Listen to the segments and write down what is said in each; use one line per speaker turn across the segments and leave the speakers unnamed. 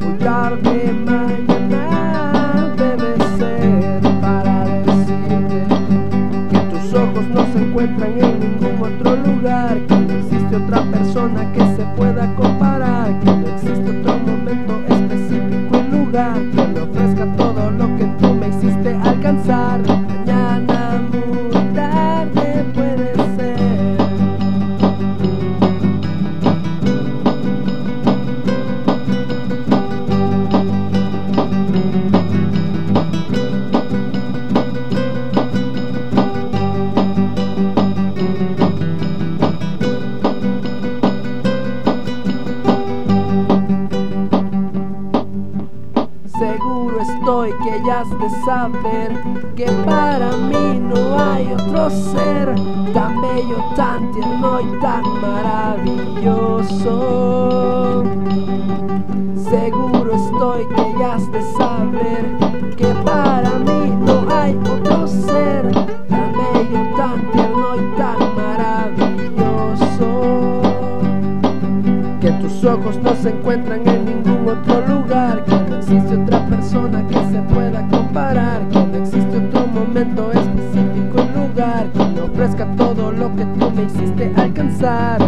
Muy tarde, mañana debe ser para decirte que tus ojos no se encuentran en ningún otro lugar, que no existe otra persona que se pueda conocer. Has de saber que para mí no hay otro ser tan bello, tan tierno y tan maravilloso. Seguro estoy que ya has de saber que para mí no hay otro ser tan bello, tan tierno y tan maravilloso que tus ojos no se encuentran que no existe otra persona que se pueda comparar, que no existe otro momento específico y lugar que me ofrezca todo lo que tú me hiciste alcanzar.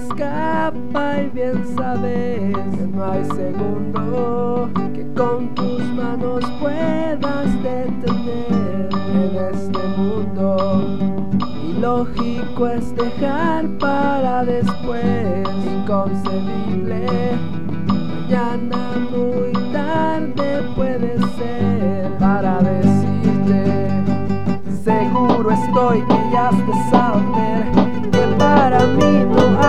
Escapa y bien sabes que no hay segundo que con tus manos puedas detener en este mundo. Y lógico es dejar para después, inconcebible. Mañana muy tarde puede ser para decirte, seguro estoy que ya has de saber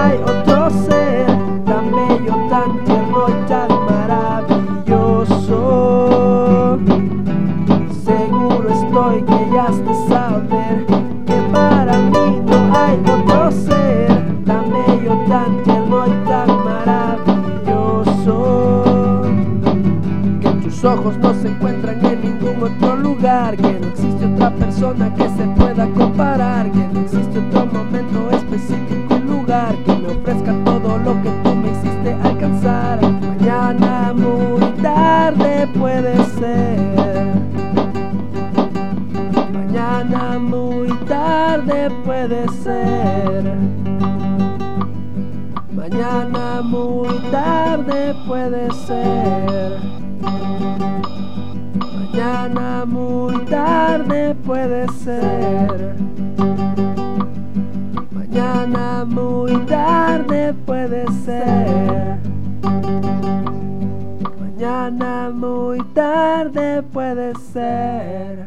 hay otro ser tan bello, tan tierno y tan maravilloso. Seguro estoy que ya has de saber que para mí no hay otro ser tan bello, tan tierno y tan maravilloso. Que tus ojos no se encuentran en ningún otro lugar, que no existe otra persona que se pueda comparar, que no existe otro momento específico que me ofrezca todo lo que tú me hiciste alcanzar. Mañana muy tarde puede ser. Mañana muy tarde puede ser. Mañana muy tarde puede ser. Mañana muy tarde puede ser. Tarde puede ser. Mañana muy tarde puede ser.